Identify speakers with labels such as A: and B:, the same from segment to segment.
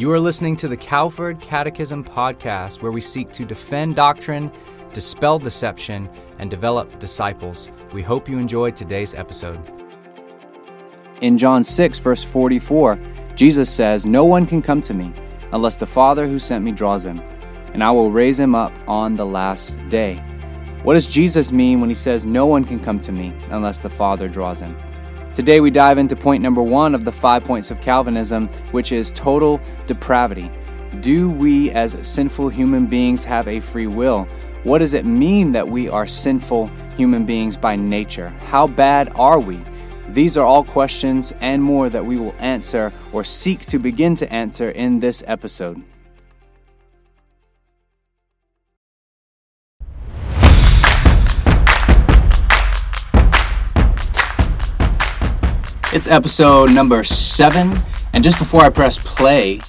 A: You are listening to the Calford Catechism podcast, where we seek to defend doctrine, dispel deception, and develop disciples. We hope you enjoy today's episode. In John 6, verse 44, Jesus says, No one can come to me unless the Father who sent me draws him, and I will raise him up on the last day. What does Jesus mean when he says, No one can come to me unless the Father draws him? Today we dive into point number one of the five points of Calvinism, which is total depravity. Do we as sinful human beings have a free will? What does it mean that we are sinful human beings by nature? How bad are we? These are all questions and more that we will answer or seek to begin to answer in this episode. It's episode number seven, and just before I press play,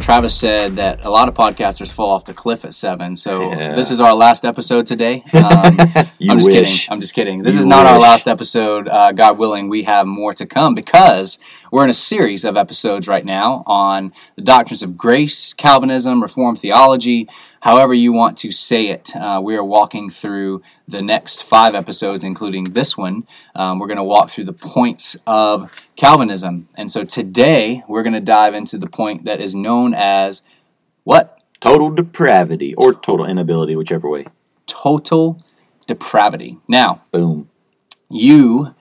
A: Travis said that a lot of podcasters fall off the cliff at seven. So
B: Yeah.
A: this is our last episode today. Um,
B: You
A: I'm just
B: wish.
A: kidding. I'm just kidding. This
B: You
A: is not our last episode. Uh, God willing, we have more to come because we're in a series of episodes right now on the doctrines of grace, Calvinism, Reformed theology, however you want to say it. Uh, we are walking through the next five episodes, including this one. Um, we're going to walk through the points of Calvinism. And so today we're going to dive into the point that is known as what?
B: Total depravity or total inability, whichever way.
A: Total depravity. Now,
B: Boom.
A: you,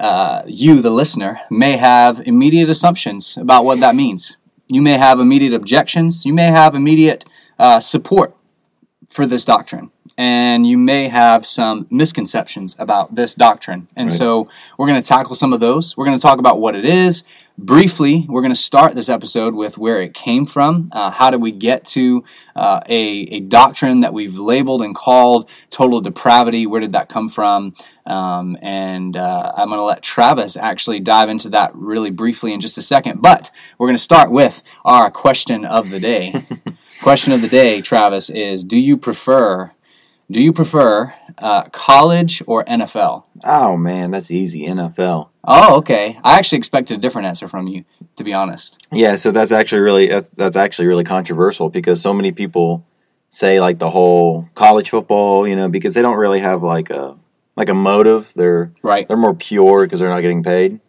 A: uh, you, the listener, may have immediate assumptions about what that means. You may have immediate objections. You may have immediate uh, support for this doctrine. And you may have some misconceptions about this doctrine. And
B: Right.
A: so we're going to tackle some of those. We're going to talk about what it is. Briefly, we're going to start this episode with where it came from. Uh, how did we get to uh, a, a doctrine that we've labeled and called total depravity? Where did that come from? Um, and uh, I'm going to let Travis actually dive into that really briefly in just a second. But we're going to start with our question of the day. question of the day, Travis, is Do you prefer do you prefer uh, college or NFL?
B: Oh man, that's easy. NFL.
A: Oh, okay. I actually expected a different answer from you, to be honest.
B: Yeah, so that's actually really that's, that's actually really controversial because so many people say like the whole college football, you know, because they don't really have like a like a motive. They're
A: Right.
B: they're more pure because they're not getting paid.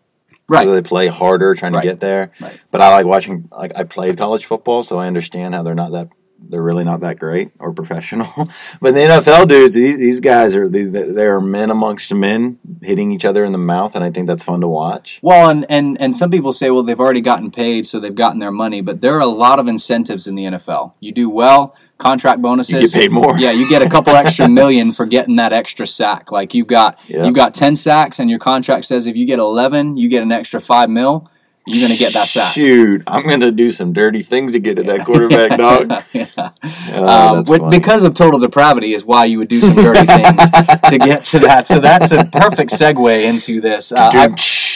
A: Right.
B: So they play harder trying
A: Right.
B: to get there.
A: Right.
B: But I like watching. Like I played college football, so I understand how they're not that. They're really not that great or professional. but the NFL dudes, these, these guys are they, they're men amongst men hitting each other in the mouth, and I think that's fun to watch.
A: Well, and, and, and some people say, well, they've already gotten paid, so they've gotten their money. But there are a lot of incentives in the NFL. You do well, contract bonuses.
B: You get paid more.
A: Yeah, you get a couple extra million for getting that extra sack. Like you got you got ten sacks, and your contract says if you get eleven, you get an extra five mil. You're gonna get that sack.
B: Shoot, I'm gonna do some dirty things to get to that quarterback dog.
A: yeah.
B: Oh,
A: um, with- because of total depravity is why you would do some dirty things to get to that. So that's a perfect segue into this. Uh, I,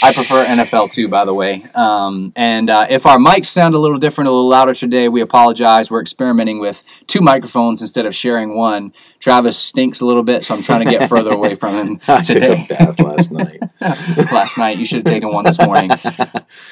A: I prefer NFL too, by the way. Um, and uh, if our mics sound a little different, a little louder today, we apologize. We're experimenting with two microphones instead of sharing one. Travis stinks a little bit, so I'm trying to get further away from him
B: I took
A: today.
B: a bath last night.
A: Last night, you should have taken one this morning.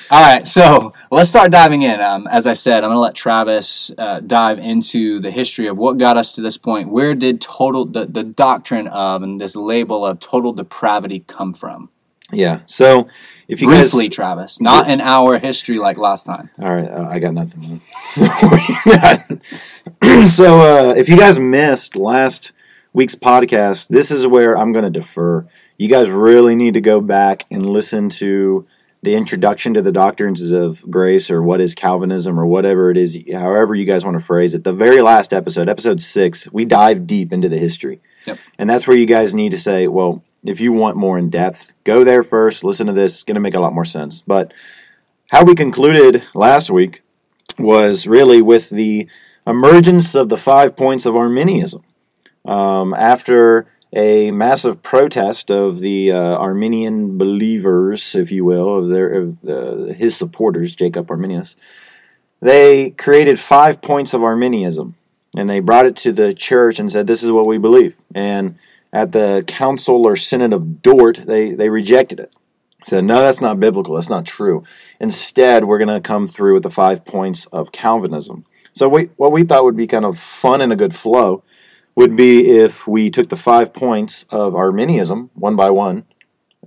A: All right, so let's start diving in. Um, as I said, I'm going to let Travis uh, dive into the history of what got us to this point. Where did total the, the doctrine of and this label of total depravity come from?
B: Yeah. So if you guys.
A: Briefly,
B: guys,
A: Travis, not an hour history like last time.
B: all right, uh, I got nothing. so uh, if you guys missed last week's podcast, this is where I'm going to defer. You guys really need to go back and listen to the introduction to the doctrines of grace or what is Calvinism or whatever it is, however you guys want to phrase it. The very last episode, episode six, we dive deep into the history.
A: Yep.
B: And that's where you guys need to say, well, if you want more in depth, go there first, listen to this. It's going to make a lot more sense. But how we concluded last week was really with the emergence of the five points of Arminianism. Um, after a massive protest of the uh, Arminian believers, if you will, of their of the, his supporters, Jacob Arminius, they created five points of Arminianism, and they brought it to the church and said, "This is what we believe." And at the council or synod of Dort, they they rejected it. said, no, that's not biblical. That's not true. Instead, we're going to come through with the five points of Calvinism. So, we, what we thought would be kind of fun and a good flow would be if we took the five points of Arminianism one by one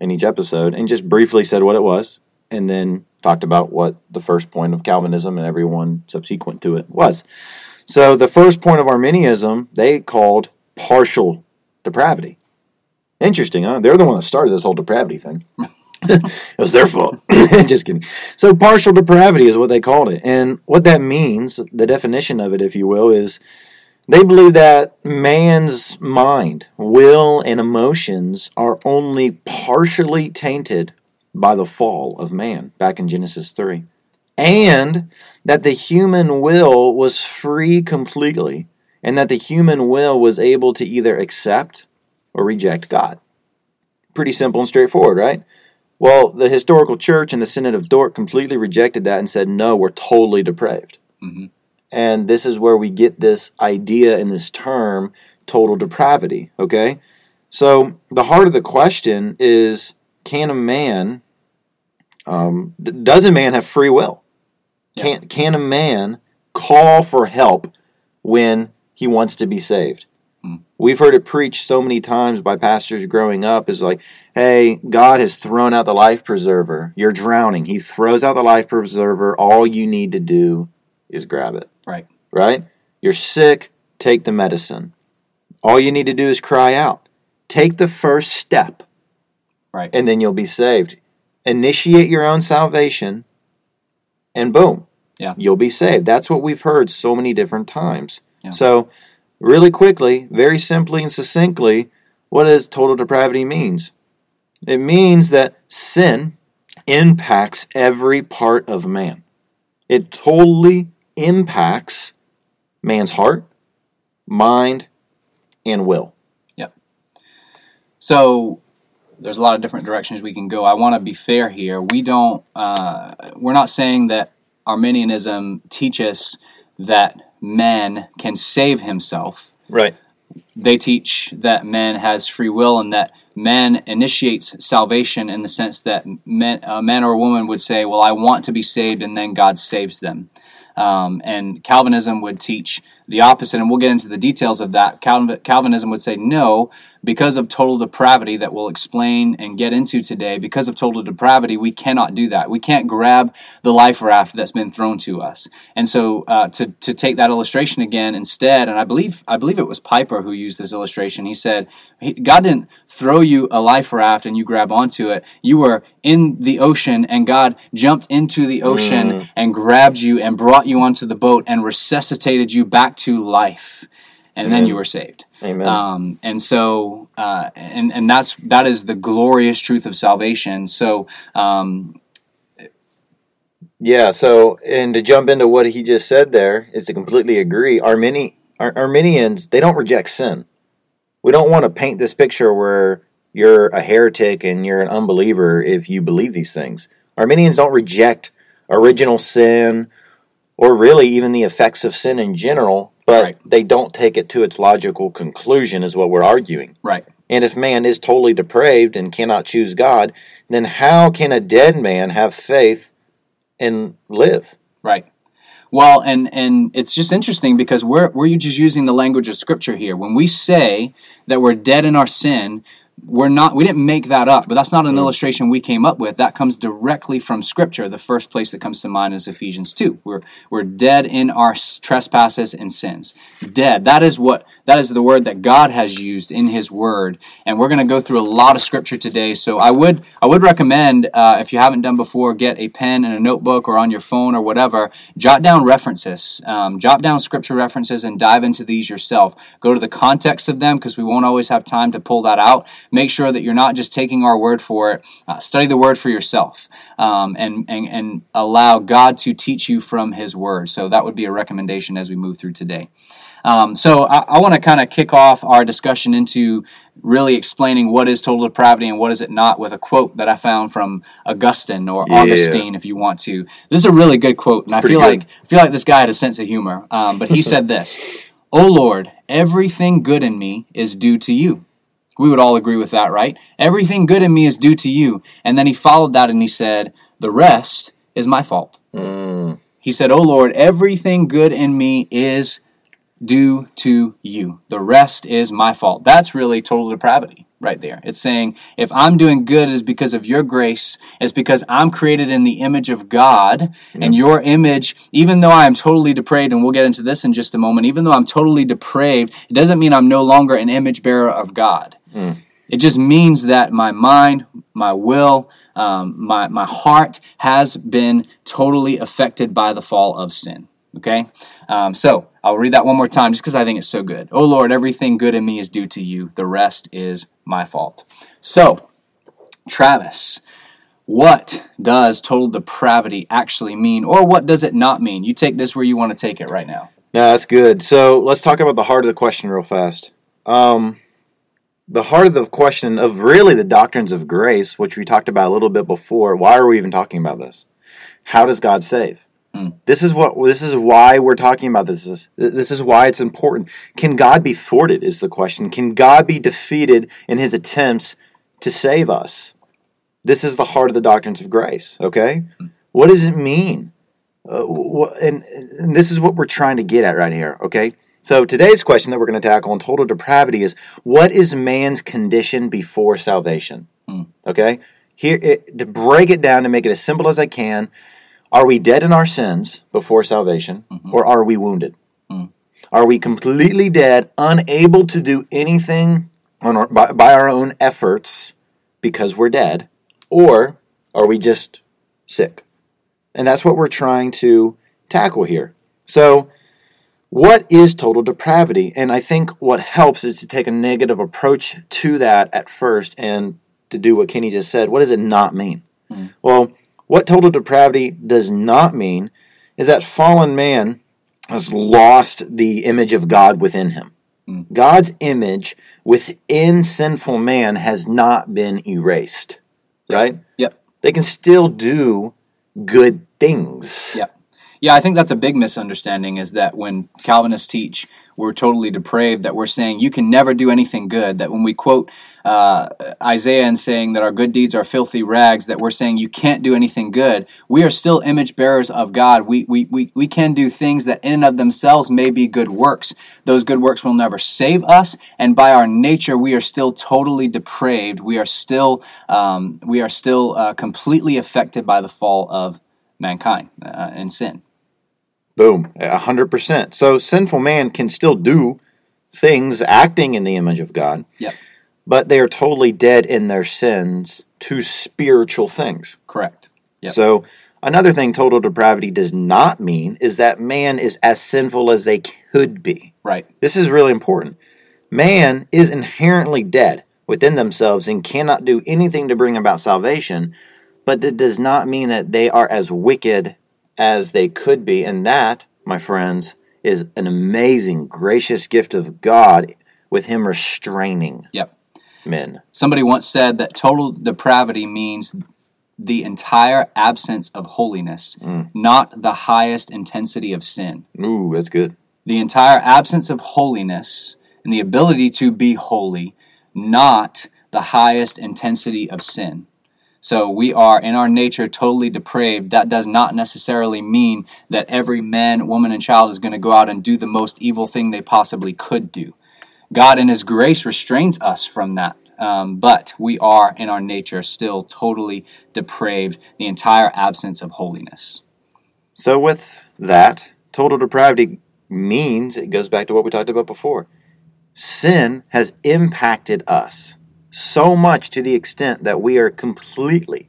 B: in each episode and just briefly said what it was, and then talked about what the first point of Calvinism and everyone subsequent to it was. So, the first point of Arminianism they called partial depravity. Interesting, huh? They're the one that started this whole depravity thing. it was their fault. Just kidding. So, partial depravity is what they called it. And what that means, the definition of it, if you will, is they believe that man's mind, will, and emotions are only partially tainted by the fall of man, back in Genesis 3. And that the human will was free completely, and that the human will was able to either accept or reject God. Pretty simple and straightforward, right? Well, the historical church and the Synod of Dort completely rejected that and said, no, we're totally depraved. Mm-hmm. And this is where we get this idea in this term, total depravity, okay? So the heart of the question is can a man, um, does a man have free will? Can, can a man call for help when he wants to be saved? We've heard it preached so many times by pastors growing up is like, hey, God has thrown out the life preserver. You're drowning. He throws out the life preserver. All you need to do is grab it.
A: Right.
B: You're sick, take the medicine. All you need to do is cry out. Take the first step.
A: Right.
B: And then you'll be saved. Initiate your own salvation, and boom.
A: Yeah.
B: You'll be saved. That's what we've heard so many different times. Yeah. So really quickly, very simply and succinctly, what does total depravity means? It means that sin impacts every part of man. It totally impacts man's heart, mind, and will.
A: Yep. So there's a lot of different directions we can go. I want to be fair here. We don't. Uh, we're not saying that Arminianism teaches that man can save himself.
B: Right.
A: They teach that man has free will and that man initiates salvation in the sense that man, a man or a woman would say, Well, I want to be saved, and then God saves them. Um, and Calvinism would teach the opposite, and we'll get into the details of that. Calvinism would say no, because of total depravity that we'll explain and get into today. Because of total depravity, we cannot do that. We can't grab the life raft that's been thrown to us. And so, uh, to to take that illustration again instead, and I believe I believe it was Piper who used this illustration. He said, God didn't throw you a life raft and you grab onto it. You were in the ocean, and God jumped into the ocean mm. and grabbed you and brought you onto the boat and resuscitated you back to life, and Amen. then you were saved.
B: Amen.
A: Um, and so, uh, and and that's that is the glorious truth of salvation. So, um,
B: yeah. So, and to jump into what he just said there is to completely agree. Armini, Ar- Arminians they don't reject sin. We don't want to paint this picture where you're a heretic and you're an unbeliever if you believe these things. Arminians don't reject original sin or really even the effects of sin in general, but right. they don't take it to its logical conclusion, is what we're arguing.
A: Right.
B: And if man is totally depraved and cannot choose God, then how can a dead man have faith and live?
A: Right. Well, and and it's just interesting because we're we're just using the language of Scripture here. When we say that we're dead in our sin, we're not we didn't make that up but that's not an illustration we came up with. That comes directly from scripture. The first place that comes to mind is ephesians 2 we're we're dead in our trespasses and sins. Dead. That is what that is the word that god has used in his word. And we're going to go through a lot of scripture today. So i would i would recommend uh, if you haven't done before get a pen and a notebook or on your phone or whatever. Jot down references. Um, jot down scripture references and dive into these yourself. Go to the context of them because we won't always have time to pull that out make sure that you're not just taking our word for it. Uh, study the word for yourself um, and, and, and allow God to teach you from His word. So that would be a recommendation as we move through today. Um, so I, I want to kind of kick off our discussion into really explaining what is total depravity and what is it not with a quote that I found from Augustine or yeah. Augustine, if you want to. This is a really good quote, and it's I feel good. like I feel like this guy had a sense of humor. Um, but he said this: "O Lord, everything good in me is due to you." We would all agree with that, right? Everything good in me is due to you. And then he followed that and he said, The rest is my fault.
B: Mm.
A: He said, Oh Lord, everything good in me is due to you. The rest is my fault. That's really total depravity right there. It's saying, if I'm doing good, is because of your grace. It's because I'm created in the image of God, and your image, even though I am totally depraved, and we'll get into this in just a moment, even though I'm totally depraved, it doesn't mean I'm no longer an image bearer of God. It just means that my mind, my will, um, my, my heart has been totally affected by the fall of sin. Okay? Um, so I'll read that one more time just because I think it's so good. Oh Lord, everything good in me is due to you. The rest is my fault. So, Travis, what does total depravity actually mean, or what does it not mean? You take this where you want to take it right now.
B: No, that's good. So let's talk about the heart of the question real fast. Um, the heart of the question of really the doctrines of grace, which we talked about a little bit before. Why are we even talking about this? How does God save? This is what this is why we're talking about this. This is, this is why it's important. Can God be thwarted? Is the question. Can God be defeated in His attempts to save us? This is the heart of the doctrines of grace. Okay, what does it mean? Uh, wh- and, and this is what we're trying to get at right here. Okay, so today's question that we're going to tackle on total depravity is: What is man's condition before salvation? Hmm. Okay, here it, to break it down and make it as simple as I can. Are we dead in our sins before salvation, mm-hmm. or are we wounded? Hmm. Are we completely dead, unable to do anything on our, by, by our own efforts because we're dead, or are we just sick? And that's what we're trying to tackle here. So, what is total depravity? And I think what helps is to take a negative approach to that at first and to do what Kenny just said. What does it not mean? Hmm. Well, what total depravity does not mean is that fallen man has lost the image of God within him. Hmm. God's image within sinful man has not been erased, right?
A: Yep.
B: They can still do good things.
A: Yep. Yeah, I think that's a big misunderstanding is that when Calvinists teach we're totally depraved, that we're saying you can never do anything good. That when we quote uh, Isaiah and saying that our good deeds are filthy rags, that we're saying you can't do anything good. We are still image bearers of God. We, we, we, we can do things that in and of themselves may be good works. Those good works will never save us, and by our nature, we are still totally depraved. We are still, um, we are still uh, completely affected by the fall of mankind uh, and sin.
B: Boom, a hundred percent. So sinful man can still do things acting in the image of God,
A: Yep.
B: but they are totally dead in their sins to spiritual things.
A: Correct. Yep.
B: So another thing total depravity does not mean is that man is as sinful as they could be.
A: Right.
B: This is really important. Man is inherently dead within themselves and cannot do anything to bring about salvation, but it does not mean that they are as wicked as they could be. And that, my friends, is an amazing, gracious gift of God with Him restraining
A: Yep.
B: men.
A: Somebody once said that total depravity means the entire absence of holiness, mm. not the highest intensity of sin.
B: Ooh, that's good.
A: The entire absence of holiness and the ability to be holy, not the highest intensity of sin. So we are in our nature totally depraved. That does not necessarily mean that every man, woman, and child is going to go out and do the most evil thing they possibly could do. God, in His grace, restrains us from that. Um, but we are, in our nature, still totally depraved, the entire absence of holiness.
B: So, with that, total depravity means it goes back to what we talked about before. Sin has impacted us so much to the extent that we are completely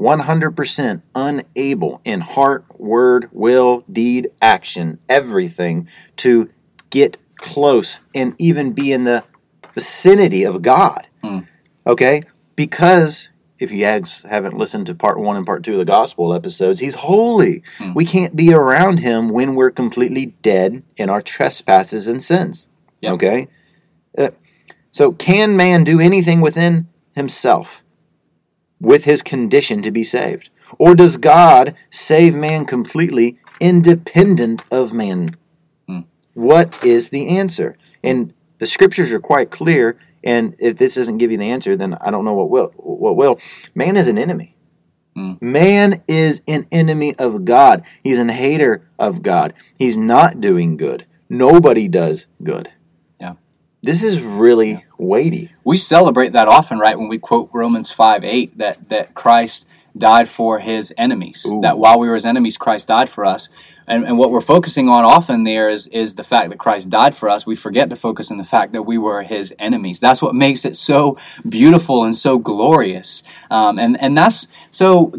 B: 100% unable in heart, word, will, deed, action, everything to get close and even be in the vicinity of God. Hmm. Okay? Because if you guys haven't listened to part one and part two of the gospel episodes, he's holy. Hmm. We can't be around him when we're completely dead in our trespasses and sins.
A: Yep.
B: Okay? So, can man do anything within himself with his condition to be saved? Or does God save man completely independent of man? What is the answer? And the scriptures are quite clear And if this doesn't give you the answer, then I don't know what will. What will? Man is an enemy.
A: Mm.
B: Man is an enemy of God. He's an hater of God. He's not doing good. Nobody does good.
A: Yeah.
B: This is really weighty.
A: We celebrate that often, right? When we quote Romans 5 8, that, that Christ died for his enemies.
B: Ooh.
A: That while we were his enemies, Christ died for us. And, and what we're focusing on often there is, is the fact that Christ died for us. We forget to focus on the fact that we were his enemies. That's what makes it so beautiful and so glorious. Um, and, and that's so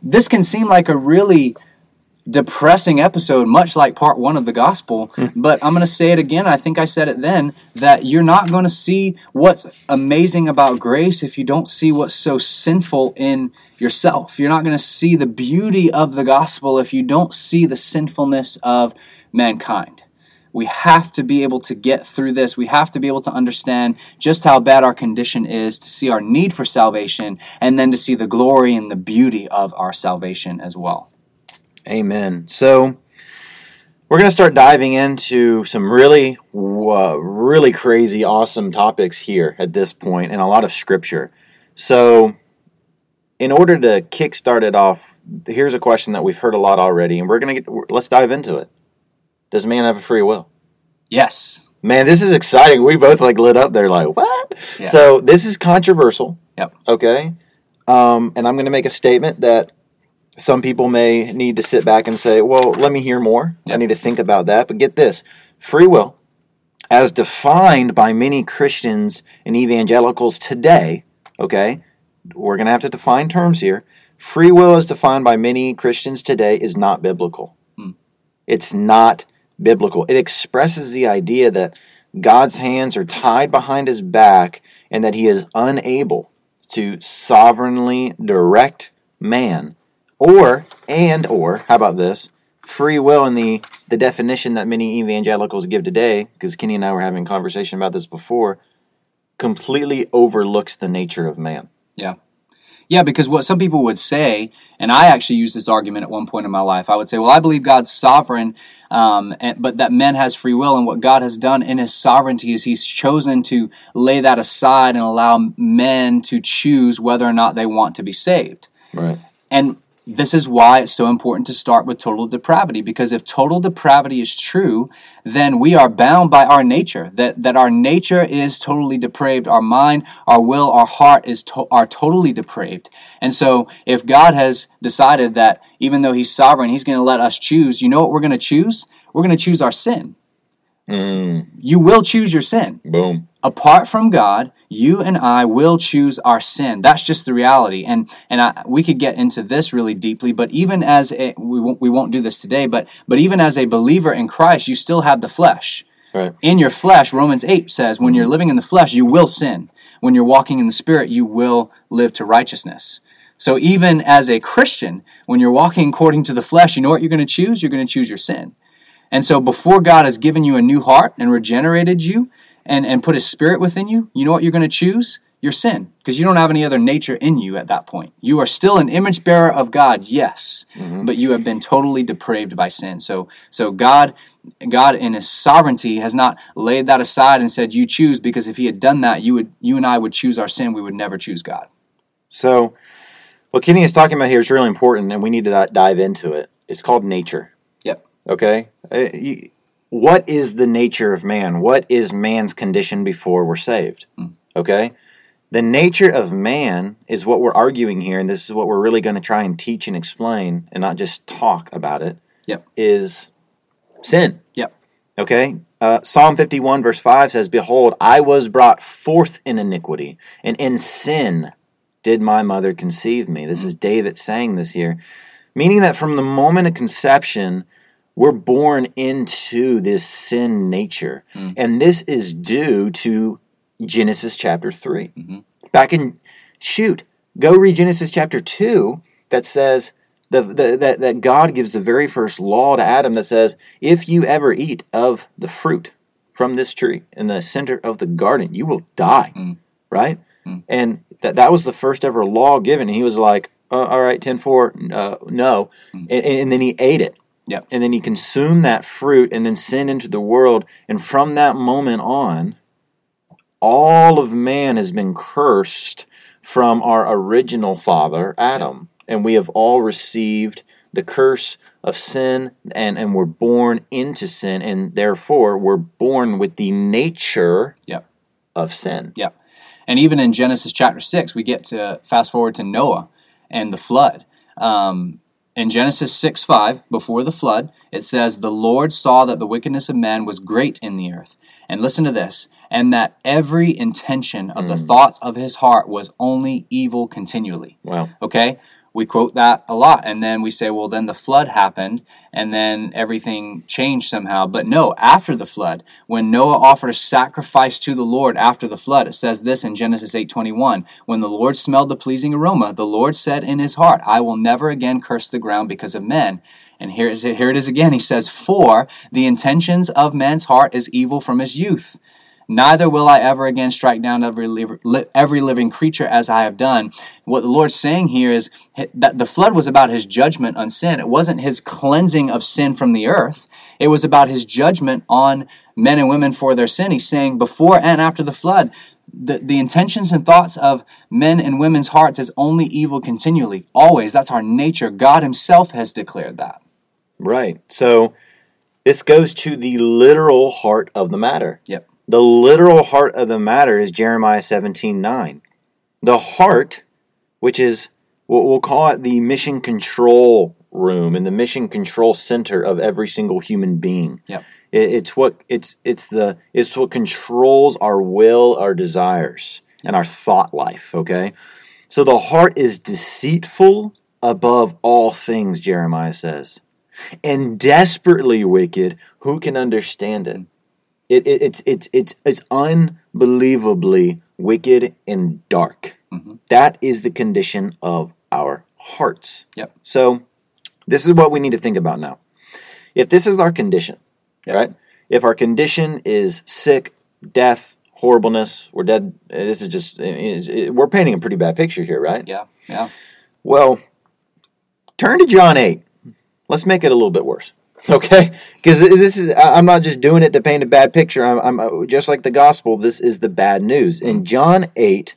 A: this can seem like a really depressing episode, much like part one of the gospel. Hmm. But I'm going to say it again. I think I said it then that you're not going to see what's amazing about grace if you don't see what's so sinful in yourself. You're not going to see the beauty of the gospel if you don't see the sinfulness of mankind. We have to be able to get through this. We have to be able to understand just how bad our condition is, to see our need for salvation, and then to see the glory and the beauty of our salvation as well.
B: Amen. So we're going to start diving into some really, uh, really crazy, awesome topics here at this point, and a lot of scripture. So, in order to kickstart it off, here's a question that we've heard a lot already, and we're going to get. Let's dive into it. Does man have a free will?
A: Yes.
B: Man, this is exciting. We both like lit up there, like what?
A: Yeah.
B: So this is controversial.
A: Yep.
B: Okay. Um, and I'm going to make a statement that some people may need to sit back and say, "Well, let me hear more. I need to think about that." But get this: free will, as defined by many Christians and evangelicals today. Okay, we're going to have to define terms here. Free will, as defined by many Christians today, is not biblical.
A: Hmm.
B: It's not biblical. It expresses the idea that God's hands are tied behind his back and that he is unable to sovereignly direct man or and or how about this free will in the the definition that many evangelicals give today because Kenny and I were having a conversation about this before completely overlooks the nature of man.
A: Yeah. Yeah, because what some people would say, and I actually used this argument at one point in my life, I would say, well, I believe God's sovereign, um, and, but that man has free will, and what God has done in his sovereignty is he's chosen to lay that aside and allow men to choose whether or not they want to be saved.
B: Right.
A: And this is why it's so important to start with total depravity because if total depravity is true, then we are bound by our nature. That that our nature is totally depraved. Our mind, our will, our heart is to, are totally depraved. And so, if God has decided that even though He's sovereign, He's going to let us choose, you know what we're going to choose? We're going to choose our sin.
B: Mm,
A: You will choose your sin
B: boom.
A: apart from God, you and I will choose our sin. That's just the reality. And and I, we could get into this really deeply, but even as a, we won't, we won't do this today, but but even as a believer in Christ, you still have the flesh.
B: Right.
A: In your flesh, Romans 8 says, when you're living in the flesh, you will sin. When you're walking in the spirit, you will live to righteousness. So even as a Christian, when you're walking according to the flesh, you know what you're going to choose? You're going to choose your sin. And so before God has given you a new heart and regenerated you and, and put his spirit within you, you know what you're going to choose? Your sin. Because you don't have any other nature in you at that point. You are still an image bearer of God, yes, mm-hmm. but you have been totally depraved by sin. So so God God in his sovereignty has not laid that aside and said you choose because if he had done that, you would you and I would choose our sin, we would never choose God.
B: So, what Kenny is talking about here is really important, and we need to di- dive into it. It's called nature. Okay? Uh, What is the nature of man? What is man's condition before we're saved? Okay? The nature of man is what we're arguing here, and this is what we're really going to try and teach and explain, and not just talk about it.
A: Yep.
B: Is sin.
A: Yep.
B: Okay? Uh, Psalm 51, verse 5 says, Behold, I was brought forth in iniquity, and in sin did my mother conceive me. This is David saying this here, meaning that from the moment of conception, we're born into this sin nature. Hmm. And this is due to Genesis chapter 3. Mm-hmm. Back in, shoot, go read Genesis chapter 2 that says, the, the, that, that God gives the very first law to Adam that says, if you ever eat of the fruit from this tree in the center of the garden, you will die. Hmm. Right? Hmm. And that, that was the first ever law given. And he was like, uh, all right, 10 4, uh, no. And, and then he ate it.
A: Yep.
B: And then he consumed that fruit and then sin into the world. And from that moment on, all of man has been cursed from our original father, Adam. And we have all received the curse of sin and, and we're born into sin, and therefore we're born with the nature
A: Yep.
B: of sin.
A: Yep. And even in Genesis chapter 6, we get to fast forward to Noah and the flood. Um, in Genesis 6 5, before the flood, it says, The Lord saw that the wickedness of man was great in the earth. And listen to this, and that every intention of the mm. thoughts of his heart was only evil continually.
B: Wow.
A: Okay? We quote that a lot, and then we say, well, then the flood happened, and then everything changed somehow. But no, after the flood, when Noah offered a sacrifice to the Lord after the flood, it says this in Genesis 8:21, when the Lord smelled the pleasing aroma, the Lord said in his heart, I will never again curse the ground because of men. And here is it, here it is again. He says, For the intentions of man's heart is evil from his youth. Neither will I ever again strike down every, every living creature as I have done. What the Lord's saying here is that the flood was about his judgment on sin. It wasn't his cleansing of sin from the earth. It was about his judgment on men and women for their sin. He's saying before and after the flood, the, the intentions and thoughts of men and women's hearts is only evil continually. Always. That's our nature. God himself has declared that.
B: Right. So this goes to the literal heart of the matter.
A: Yep.
B: The literal heart of the matter is Jeremiah 17 9. The heart, which is what we'll call it the mission control room and the mission control center of every single human being.
A: Yeah.
B: It, it's what it's it's the it's what controls our will, our desires, and our thought life. Okay, so the heart is deceitful above all things. Jeremiah says, and desperately wicked. Who can understand it? It, it it's it's it's it's unbelievably wicked and dark.
A: Mhm.
B: That is the condition of our hearts.
A: Yep.
B: So this is what we need to think about now. If this is our condition,
A: Yep.
B: right? If our condition is sick, death, horribleness, we're dead. Eh, this is just eh, eh, is, we're painting a pretty bad picture here, right?
A: Yeah. Yeah.
B: Well, turn to John 8. Let's make it a little bit worse. Okay? Because this is, I'm not just doing it to paint a bad picture. I'm, I'm uh, just like the gospel, this is the bad news. In John 8,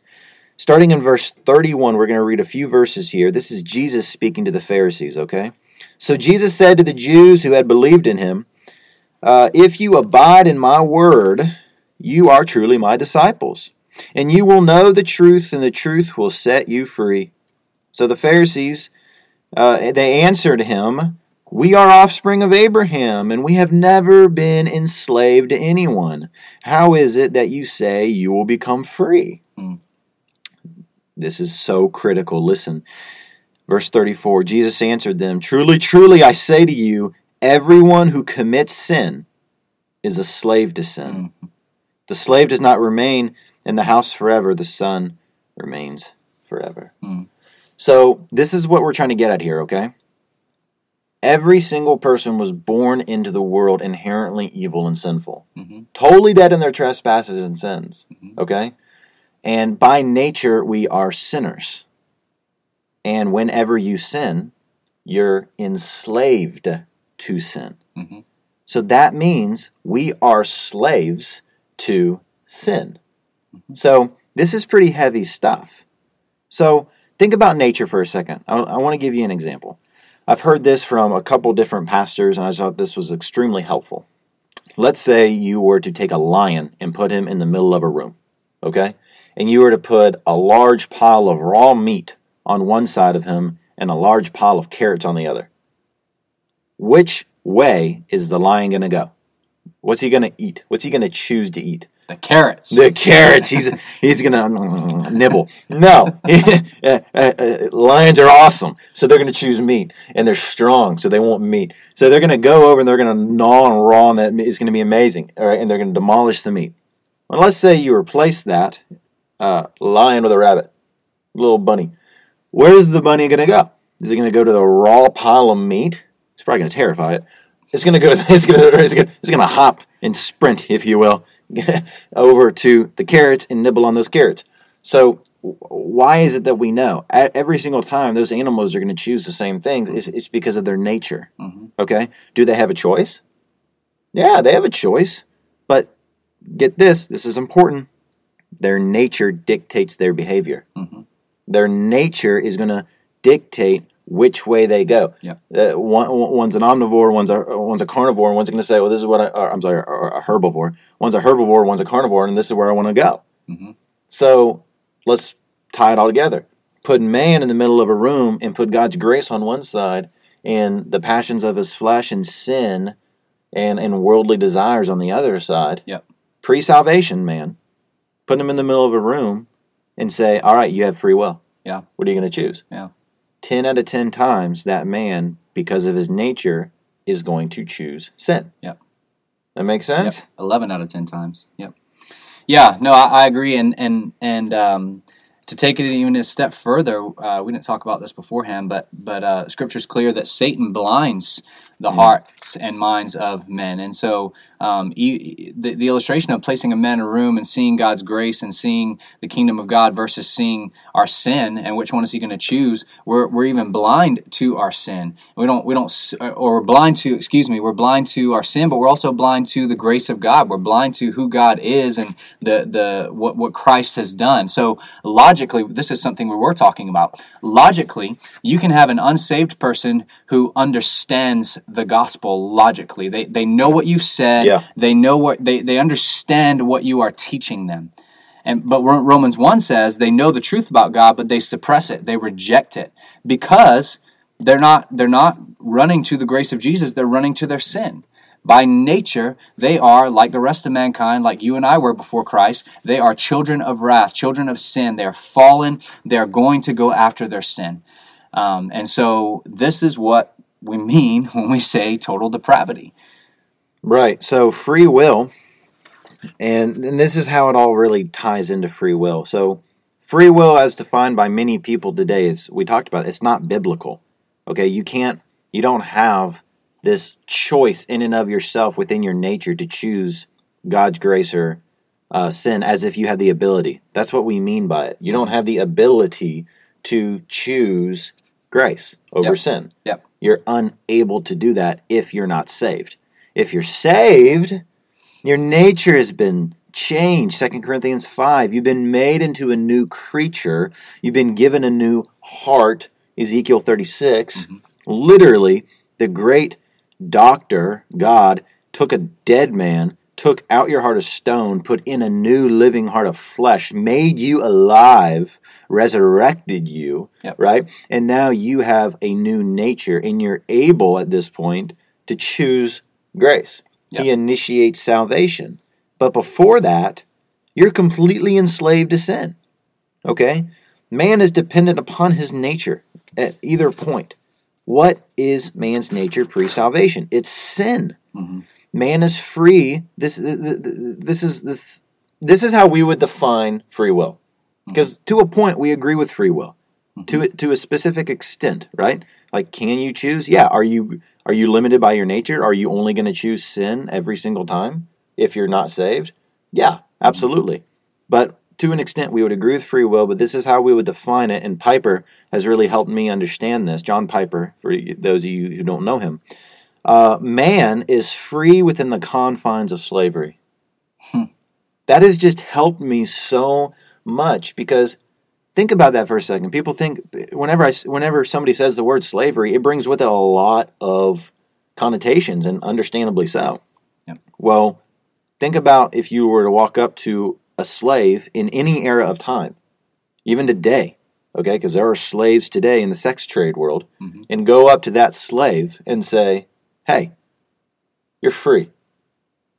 B: starting in verse 31, we're going to read a few verses here. This is Jesus speaking to the Pharisees, okay? So Jesus said to the Jews who had believed in him, uh, If you abide in my word, you are truly my disciples, and you will know the truth, and the truth will set you free. So the Pharisees, uh, they answered him, We are offspring of Abraham, and we have never been enslaved to anyone. How is it that you say you will become free?
A: Hmm.
B: This is so critical. Listen. Verse 34 Jesus answered them, Truly, truly, I say to you, everyone who commits sin is a slave to sin. The slave does not remain in the house forever, the son remains forever.
A: Hmm.
B: So, this is what we're trying to get at here, okay? Every single person was born into the world inherently evil and sinful,
A: Mhm.
B: totally dead in their trespasses and sins,
A: Mhm.
B: okay? And by nature, we are sinners. And whenever you sin, you're enslaved to sin.
A: Mhm.
B: So that means we are slaves to sin. So this is pretty heavy stuff. So think about nature for a second. I, I want to give you an example. I've heard this from a couple different pastors, and I thought this was extremely helpful. Let's say you were to take a lion and put him in the middle of a room, okay? And you were to put a large pile of raw meat on one side of him and a large pile of carrots on the other. Which way is the lion going to go? What's he going to eat? What's he going to choose to eat?
A: The carrots.
B: The carrots. He's he's gonna nibble. No, Uh, uh, uh, lions are awesome, so they're gonna choose meat, and they're strong, so they want meat. So they're gonna go over and they're gonna gnaw and raw on that. It's gonna be amazing. All right, and they're gonna demolish the meat. Well, let's say you replace that uh, lion with a rabbit, little bunny. Where's the bunny gonna go? Is it gonna go to the raw pile of meat? It's probably gonna terrify it. It's gonna go. It's gonna. It's gonna. It's gonna hop and sprint, if you will, over to the carrots and nibble on those carrots. So, why is it that we know A- every single time those animals are going to choose the same things? It's, it's because of their nature.
A: Mhm.
B: Okay. Do they have a choice? Yeah, they have a choice. But get this. This is important. their nature dictates their behavior.
A: Mhm.
B: Their nature is going to dictate which way they go.
A: Yeah.
B: Uh, one, one's an omnivore, one's a one's a carnivore, and one's going to say, "Well, this is what I." Or, I'm sorry, or a herbivore. One's a herbivore, one's a carnivore, and this is where I want to go.
A: Mhm.
B: So let's tie it all together. Put man in the middle of a room and put God's grace on one side, and the passions of his flesh and sin, and and worldly desires on the other side.
A: Yep.
B: Pre-salvation, man. Put him in the middle of a room, and say, "All right, you have free will."
A: Yeah.
B: What are you going to choose?
A: Yeah.
B: 10 out of 10 times that man, because of his nature, is going to choose sin.
A: Yep.
B: That makes
A: Yep.
B: sense?
A: Eleven out of ten times. Yep. Yeah. No, I, I agree. And and and um, to take it even a step further, uh, we didn't talk about this beforehand, but but uh, Scripture's clear that Satan blinds the hearts and minds of men, and so um, e- the, the illustration of placing a man in a room and seeing God's grace and seeing the kingdom of God versus seeing our sin and which one is he going to choose? We're, we're even blind to our sin. We don't we don't or we're blind to excuse me. We're blind to our sin, but we're also blind to the grace of God. We're blind to who God is and the the what what Christ has done. So logically, this is something we were talking about. Logically, you can have an unsaved person who understands the gospel logically. They they know what you said.
B: Yeah.
A: They know what they they understand what you are teaching them. And but Romans 1 says they know the truth about God, but they suppress it. They reject it because they're not they're not running to the grace of Jesus, they're running to their sin. By nature, they are like the rest of mankind, like you and I were before Christ. They are children of wrath, children of sin. They are fallen. They are going to go after their sin. Um, and so, this is what we mean when we say total depravity.
B: Right. So free will, and, and this is how it all really ties into free will. So free will, as defined by many people today, is we talked about. It's not biblical. Okay, you can't. You don't have this choice in and of yourself within your nature to choose God's grace or uh, sin as if you have the ability. That's what we mean by it. You don't have the ability to choose grace over
A: Yep.
B: sin.
A: Yep.
B: You're unable to do that if you're not saved. If you're saved, your nature has been changed. 2 Corinthians 5. You've been made into a new creature. You've been given a new heart. Ezekiel 36. Mm-hmm. Literally, the great doctor, God, took a dead man, took out your heart of stone, put in a new living heart of flesh, made you alive, resurrected you,
A: Yep.
B: right? And now you have a new nature, and you're able at this point to choose grace.
A: Yep.
B: He initiates salvation. But before that, you're completely enslaved to sin. Okay? Man is dependent upon his nature at either point. What is man's nature pre salvation? It's sin.
A: Mhm.
B: Man is free. This, this, is, this, this is how we would define free will. Mm-hmm. Because to a point, we agree with free will. To, mm-hmm. to a specific extent, right? Like, can you choose? Yeah. Are you are you limited by your nature? Are you only going to choose sin every single time if you're not saved? Yeah, absolutely. But to an extent, we would agree with free will, but this is how we would define it. And Piper has really helped me understand this. John Piper, for those of you who don't know him, uh, man is free within the confines of slavery.
A: Hmm.
B: That has just helped me so much because think about that for a second. People think whenever I whenever somebody says the word slavery, it brings with it a lot of connotations, and understandably so.
A: Yep.
B: Well, think about if you were to walk up to a slave in any era of time, even today, okay, because there are slaves today in the sex trade world,
A: Mhm.
B: and go up to that slave and say, "Hey, you're free,"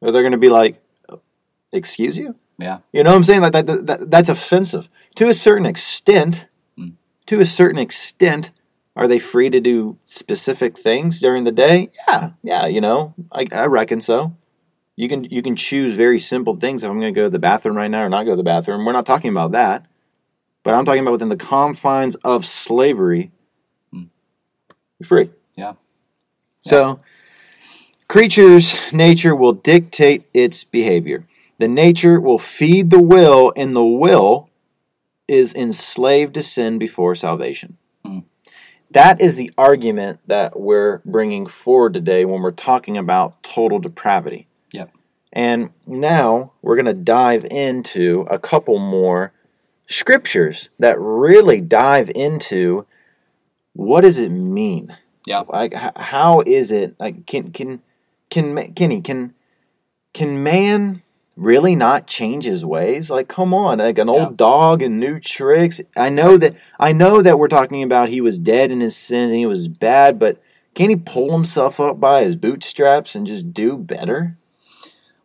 B: or they're going to be like, "Excuse you."
A: Yeah.
B: You know what I'm saying? Like that, that, that that's offensive to a certain extent.
A: Mm.
B: To a certain extent, are they free to do specific things during the day? Yeah, yeah. You know, I, I reckon so. You can you can choose very simple things. If I'm going to go to the bathroom right now or not go to the bathroom, we're not talking about that. But I'm talking about within the confines of slavery.
A: Mm.
B: You're free.
A: Yeah.
B: So, creatures' nature will dictate its behavior. The nature will feed the will, and the will is enslaved to sin before salvation.
A: Mm.
B: That is the argument that we're bringing forward today when we're talking about total depravity.
A: Yep.
B: And now we're going to dive into a couple more scriptures that really dive into what does it mean?
A: Yeah.
B: Like how is it like can can can Kenny can can man really not change his ways? Like come on, like an
A: Yeah.
B: old dog and new tricks. I know that I know that we're talking about he was dead in his sins and he was bad, but can he pull himself up by his bootstraps and just do better?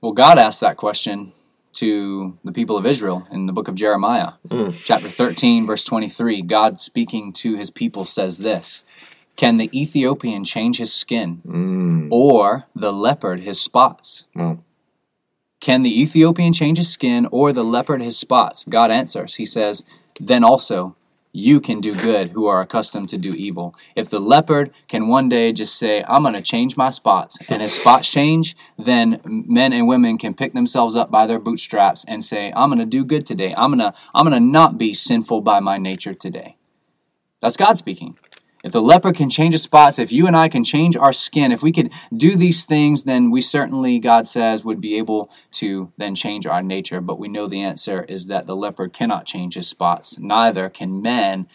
A: Well, God asked that question to the people of Israel in the book of Jeremiah,
B: Mm.
A: chapter 13, verse 23. God speaking to his people says this Can the Ethiopian change his skin,
B: Mm.
A: or the leopard his spots?
B: Well,
A: Can the Ethiopian change his skin, or the leopard his spots? God answers. He says, Then also you can do good who are accustomed to do evil. If the leopard can one day just say, I'm going to change my spots, and his spots change, then men and women can pick themselves up by their bootstraps and say, I'm going to do good today. I'm going to I'm going to not be sinful by my nature today. That's God speaking. If the leopard can change his spots, if you and I can change our skin, if we could do these things, then we certainly, God says, would be able to then change our nature. But we know the answer is that the leopard cannot change his spots. Neither can men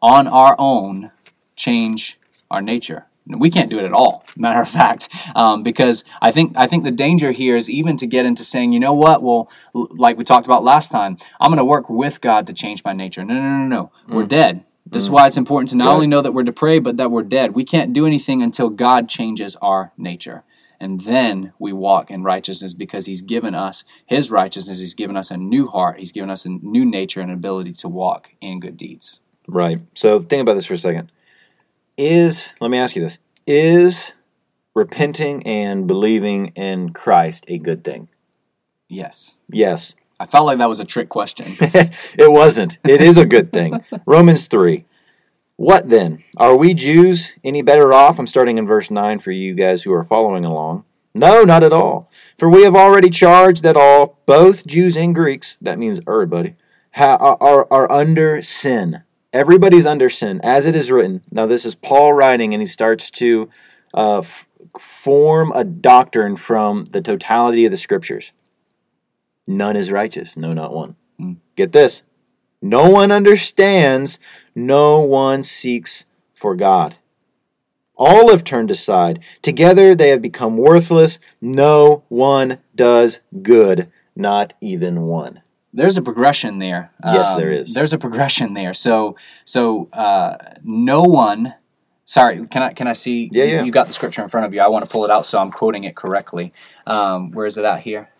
A: on our own change our nature. We can't do it at all. Matter of fact, um, because I think I think the danger here is even to get into saying, you know what? Well, l- like we talked about last time, I'm going to work with God to change my nature. No, no, no, no. We're dead. This is mm. why it's important to not
B: Right.
A: only know that we're depraved, but that we're dead. We can't do anything until God changes our nature. And then we walk in righteousness because He's given us His righteousness. He's given us a new heart. He's given us a new nature and ability to walk in good deeds.
B: Right. So think about this for a second. Is let me ask you this: Is repenting and believing in Christ a good thing?
A: Yes.
B: Yes.
A: I felt like that was a trick question.
B: it wasn't. It is a good thing. Romans 3. What then? Are we Jews any better off? I'm starting in verse 9 for you guys who are following along. No, not at all. For we have already charged that all, both Jews and Greeks, that means everybody, ha- are, are under sin. Everybody's under sin, as it is written. Now, this is Paul writing, and he starts to uh, f- form a doctrine from the totality of the scriptures. None is righteous, no, not one. Get this. No one understands, no one seeks for God. All have turned aside. Together they have become worthless. No one does good, not even one.
A: there's a progression there.
B: Yes, there is.
A: There's a progression there. So so uh, no one. Sorry, can I can I see?
B: Yeah, yeah.
A: You got the scripture in front of you. I want to pull it out so I'm quoting it correctly. Um, where is it at here?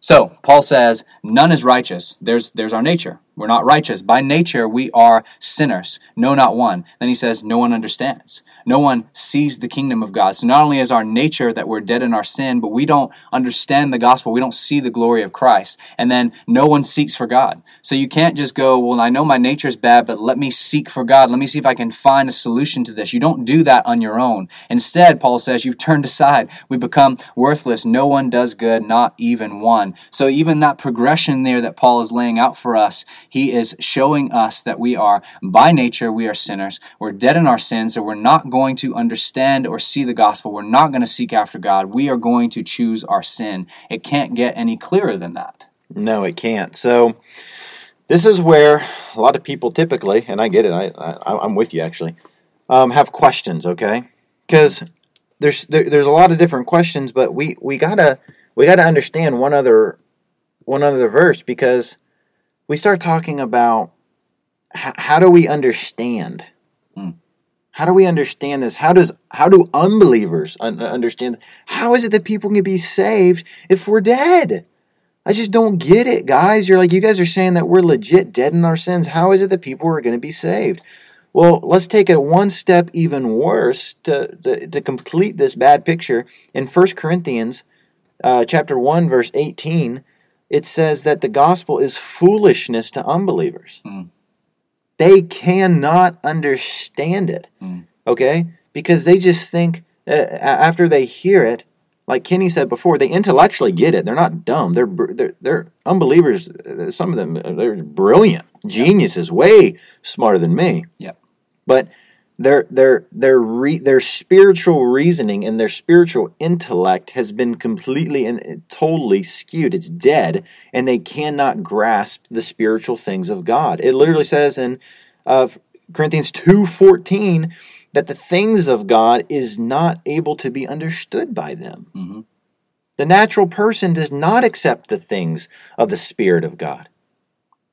A: So Paul says, "None is righteous." There's there's our nature. We're not righteous by nature. We are sinners. No, not one. Then he says, "No one understands." No one sees the kingdom of God. So not only is our nature that we're dead in our sin, but we don't understand the gospel. We don't see the glory of Christ. And then no one seeks for God. So you can't just go, well, I know my nature is bad, but let me seek for God. Let me see if I can find a solution to this. You don't do that on your own. Instead, Paul says, you've turned aside. We become worthless. No one does good, not even one. So even that progression there that Paul is laying out for us, he is showing us that we are, by nature, we are sinners. We're dead in our sins, so we're not going to understand or see the gospel. We're not going to seek after God. We are going to choose our sin. It can't get any clearer than that.
B: No, it can't. So this is where a lot of people typically, and I get it, I, I I'm with you actually, um, have questions. Okay, because there's there, there's a lot of different questions, but we we gotta we gotta understand one other one other verse because we start talking about h- how do we understand.
A: Hmm.
B: How do we understand this? How does how do unbelievers un- understand? How is it that people can be saved if we're dead? I just don't get it, guys. You're like, you guys are saying that we're legit dead in our sins. How is it that people are going to be saved? Well, let's take it one step even worse to, to, to complete this bad picture. In 1 Corinthians uh, chapter 1, verse 18, it says that the gospel is foolishness to unbelievers.
A: Mm.
B: They cannot understand it,
A: Mm.
B: okay? Because they just think, uh, after they hear it, like Kenny said before, they intellectually get it. They're not dumb. They're they're, they're unbelievers. uh, Some of them uh, they're brilliant, geniuses, way smarter than me.
A: Yep.
B: But their their their re, their spiritual reasoning and their spiritual intellect has been completely and totally skewed. It's dead, and they cannot grasp the spiritual things of God. It literally says in uh, Corinthians two fourteen that the things of God is not able to be understood by them.
A: Mm-hmm.
B: The natural person does not accept the things of the Spirit of God.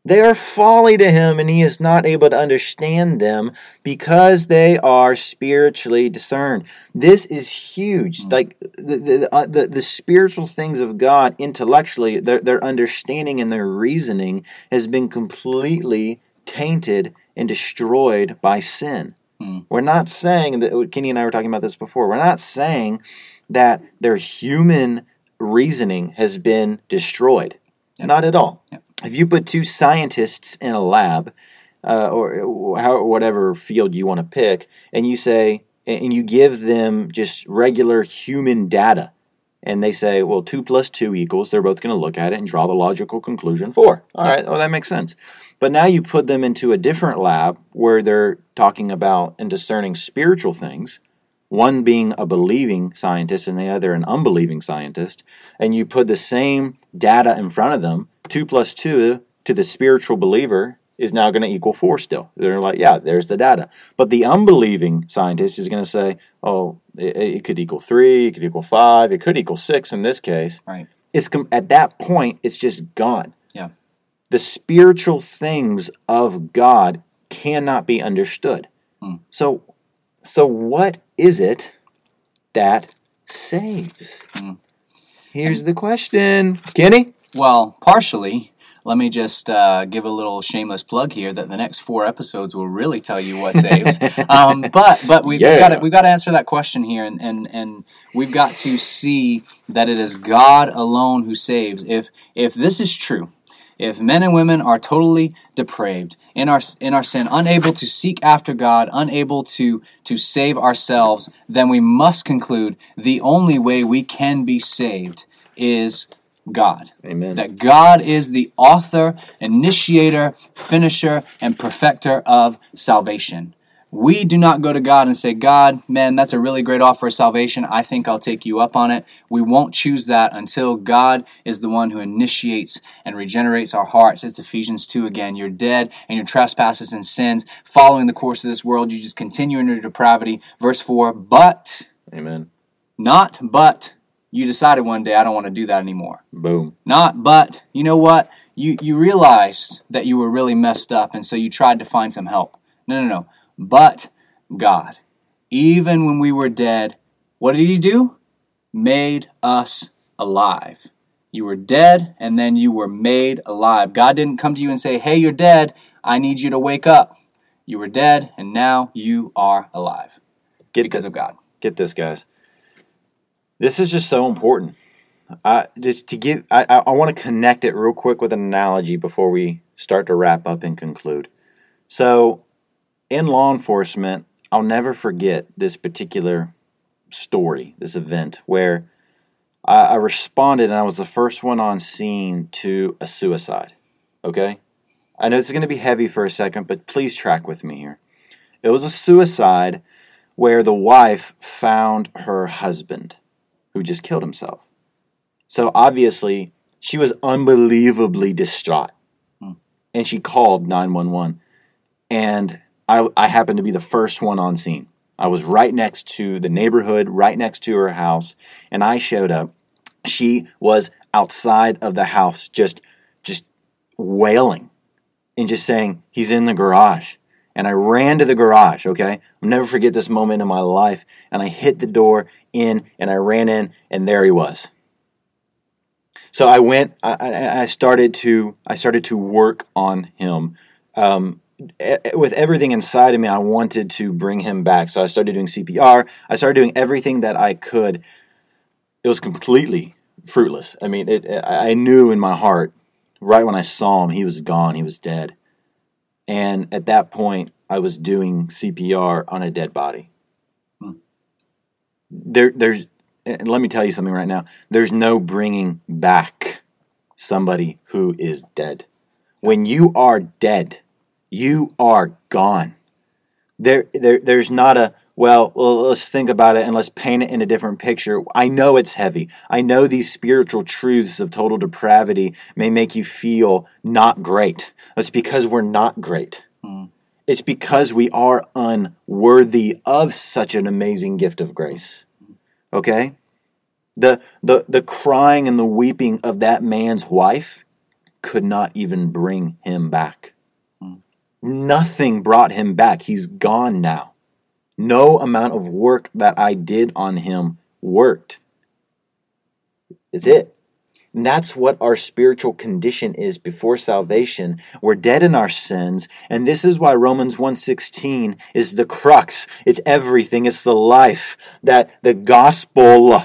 B: They are folly to him, and he is not able to understand them because they are spiritually discerned. This is huge.
A: Mm.
B: Like the the, uh, the the spiritual things of God, intellectually, their their understanding and their reasoning has been completely tainted and destroyed by sin.
A: Mm.
B: We're not saying that Kenny and I were talking about this before. We're not saying that their human reasoning has been destroyed.
A: Yep.
B: Not at all.
A: Yep.
B: If you put two scientists in a lab, uh, or how whatever field you want to pick, and you say, and you give them just regular human data, and they say, well, two plus two equals, they're both going to look at it and draw the logical conclusion four. All right, well, that makes sense. But now you put them into a different lab where they're talking about and discerning spiritual things, one being a believing scientist and the other an unbelieving scientist, and you put the same data in front of them, two plus two to the spiritual believer is now going to equal four still. They're like, yeah, there's the data. But the unbelieving scientist is going to say, oh, it, it could equal three, it could equal five, it could equal six in this case.
A: Right.
B: It's com- at that point, it's just gone.
A: Yeah.
B: The spiritual things of God cannot be understood.
A: Hmm.
B: So, so what is it that saves?
A: Hmm.
B: Here's the question, Kenny.
A: Well, partially. Let me just uh, give a little shameless plug here that the next four episodes will really tell you what saves. um, but but we've
B: Yeah.
A: got to we've got to answer that question here, and, and and we've got to see that it is God alone who saves. If if this is true, if men and women are totally depraved in our in our sin, unable to seek after God, unable to to save ourselves, then we must conclude the only way we can be saved is God.
B: Amen.
A: That God is the author, initiator, finisher, and perfecter of salvation. We do not go to God and say, God, man, that's a really great offer of salvation. I think I'll take you up on it. We won't choose that until God is the one who initiates and regenerates our hearts. It's Ephesians 2 again. You're dead and your trespasses and sins, following the course of this world. You just continue in your depravity. Verse 4 But,
B: Amen.
A: not but, you decided one day, I don't want to do that anymore.
B: Boom.
A: Not but, you know what? You, you realized that you were really messed up, and so you tried to find some help. No, no, no. But God, even when we were dead, what did He do? Made us alive. You were dead, and then you were made alive. God didn't come to you and say, Hey, you're dead. I need you to wake up. You were dead, and now you are alive
B: Get
A: because of God.
B: get this, guys. This is just so important. I just to give. I, I, I want to connect it real quick with an analogy before we start to wrap up and conclude. So, in law enforcement, I'll never forget this particular story, this event where I, I responded and I was the first one on scene to a suicide. Okay, I know this is going to be heavy for a second, but please track with me here. It was a suicide where the wife found her husband who just killed himself. So obviously, she was unbelievably distraught.
A: Hmm.
B: And she called 911. And I, I happened to be the first one on scene. I was right next to the neighborhood, right next to her house, and I showed up. She was outside of the house, just just wailing and just saying, He's in the garage. And I ran to the garage, okay? I'll never forget this moment in my life. And I hit the door in and I ran in, and there he was. So I went. I, I started to. I started to work on him. Um, with everything inside of me, I wanted to bring him back. So I started doing CPR. I started doing everything that I could. It was completely fruitless. I mean, it. I knew in my heart, right when I saw him, he was gone. He was dead. And at that point, I was doing CPR on a dead body.
A: Hmm.
B: There, there's and let me tell you something right now. There's no bringing back somebody who is dead. When you are dead, you are gone. There, there, there's not a well, well, let's think about it and let's paint it in a different picture. I know it's heavy. I know these spiritual truths of total depravity may make you feel not great. It's because we're not great. Mm. It's because we are unworthy of such an amazing gift of grace. Okay? The, the, the crying and the weeping of that man's wife could not even bring him back. Nothing brought him back. He's gone now. No amount of work that I did on him worked. It's it. And that's what our spiritual condition is before salvation. We're dead in our sins, and this is why Romans 1:16 is the crux. It's everything. It's the life that the gospel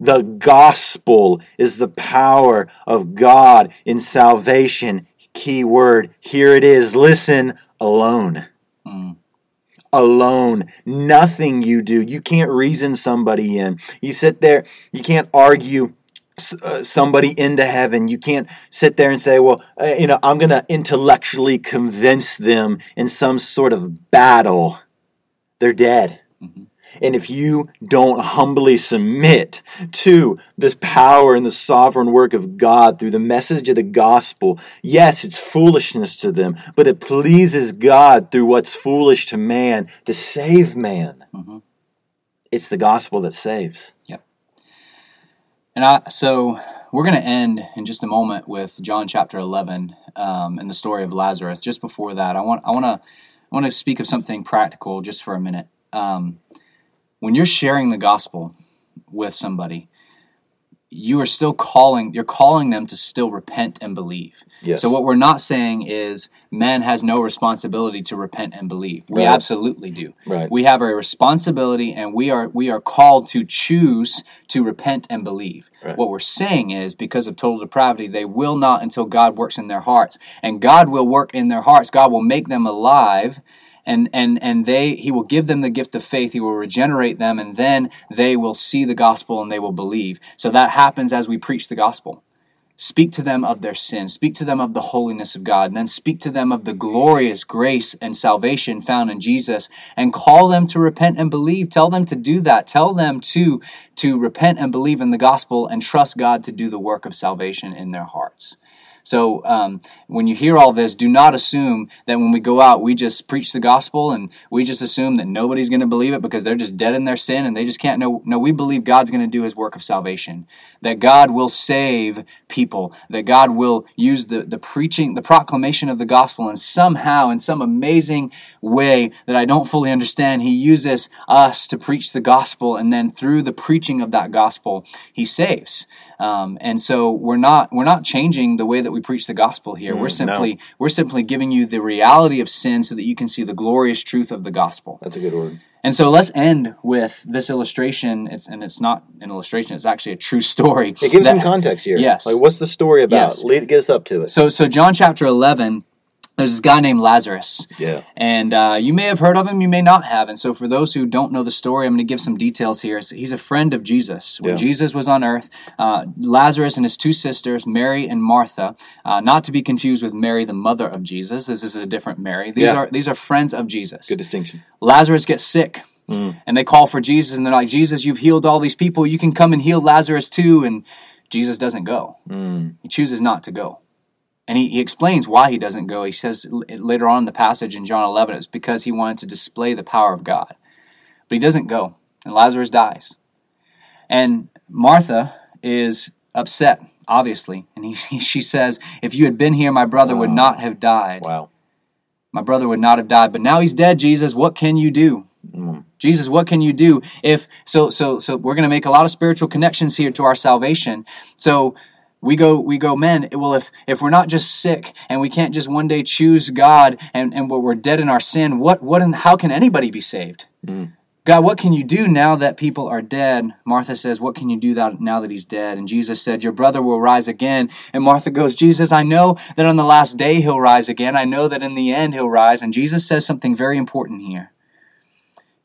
B: the gospel is the power of God in salvation. Key word. Here it is. Listen, alone. Mm alone. Nothing you do. You can't reason somebody in. You sit there, you can't argue uh, somebody into heaven. You can't sit there and say, well, uh, you know, I'm going to intellectually convince them in some sort of battle. They're dead. Mm-hmm. And if you don't humbly submit to this power and the sovereign work of God through the message of the gospel, yes, it's foolishness to them, but it pleases God through what's foolish to man to save man. Mm-hmm. It's the gospel that saves.
A: Yep. And I, so we're going to end in just a moment with John chapter 11 um, and the story of Lazarus. Just before that, I want I want to I want to speak of something practical just for a minute. Um, when you're sharing the gospel with somebody, you are still calling you're calling them to still repent and believe. Yes. So what we're not saying is man has no responsibility to repent and believe. We right. absolutely do. Right. We have a responsibility and we are we are called to choose to repent and believe. Right. What we're saying is because of total depravity they will not until God works in their hearts. And God will work in their hearts. God will make them alive and and and they he will give them the gift of faith he will regenerate them and then they will see the gospel and they will believe. So that happens as we preach the gospel. Speak to them of their sin. Speak to them of the holiness of god. And then speak to them of the glorious grace and salvation found in jesus and call them to repent and believe. Tell them to do that. Tell them to to repent and believe in the gospel and trust god to do the work of salvation in their hearts so um, when you hear all this, do not assume that when we go out, we just preach the gospel and we just assume that nobody's going to believe it because they're just dead in their sin and they just can't know. No, we believe God's going to do his work of salvation, that God will save people, that God will use the, the preaching, the proclamation of the gospel, and somehow, in some amazing way that I don't fully understand, he uses us to preach the gospel and then through the preaching of that gospel, he saves. Um, and so we're not we're not changing the way that we preach the gospel here. Mm, we're simply no. we're simply giving you the reality of sin so that you can see the glorious truth of the gospel.
B: That's a good word.
A: And so let's end with this illustration. It's, and it's not an illustration; it's actually a true story.
B: It gives that, some context here. Yes. Like, what's the story about? Yes. Lead, get us up to it.
A: So, so John chapter eleven there's this guy named Lazarus.
B: Yeah.
A: And uh, you may have heard of him, you may not have. And so, for those who don't know the story, I'm going to give some details here. So he's a friend of Jesus. When yeah. Jesus was on earth, uh, Lazarus and his two sisters, Mary and Martha, uh, not to be confused with Mary, the mother of Jesus. This is a different Mary. These yeah. are these are friends of Jesus.
B: Good distinction.
A: Lazarus gets sick. Mm. And they call for Jesus, and they're like, Jesus, you've healed all these people. You can come and heal Lazarus too. And Jesus doesn't go. Mm. He chooses not to go. And he, he explains why he doesn't go. He says later on in the passage in John 11, it's because he wanted to display the power of God. But he doesn't go, and Lazarus dies. And Martha is upset, obviously. And he, she says, If you had been here, my brother wow. would not have died.
B: Wow.
A: My brother would not have died. But now he's dead, Jesus. What can you do? Mm. Jesus, what can you do if so so so we're going to make a lot of spiritual connections here to our salvation. So we go we go men well if if we're not just sick and we can't just one day choose god and and we're dead in our sin what what and how can anybody be saved? Mm. god what can you do now that people are dead? Martha says what can you do that now that he's dead? And jesus said your brother will rise again. And martha goes jesus i know that on the last day he'll rise again. I know that in the end he'll rise. And jesus says something very important here.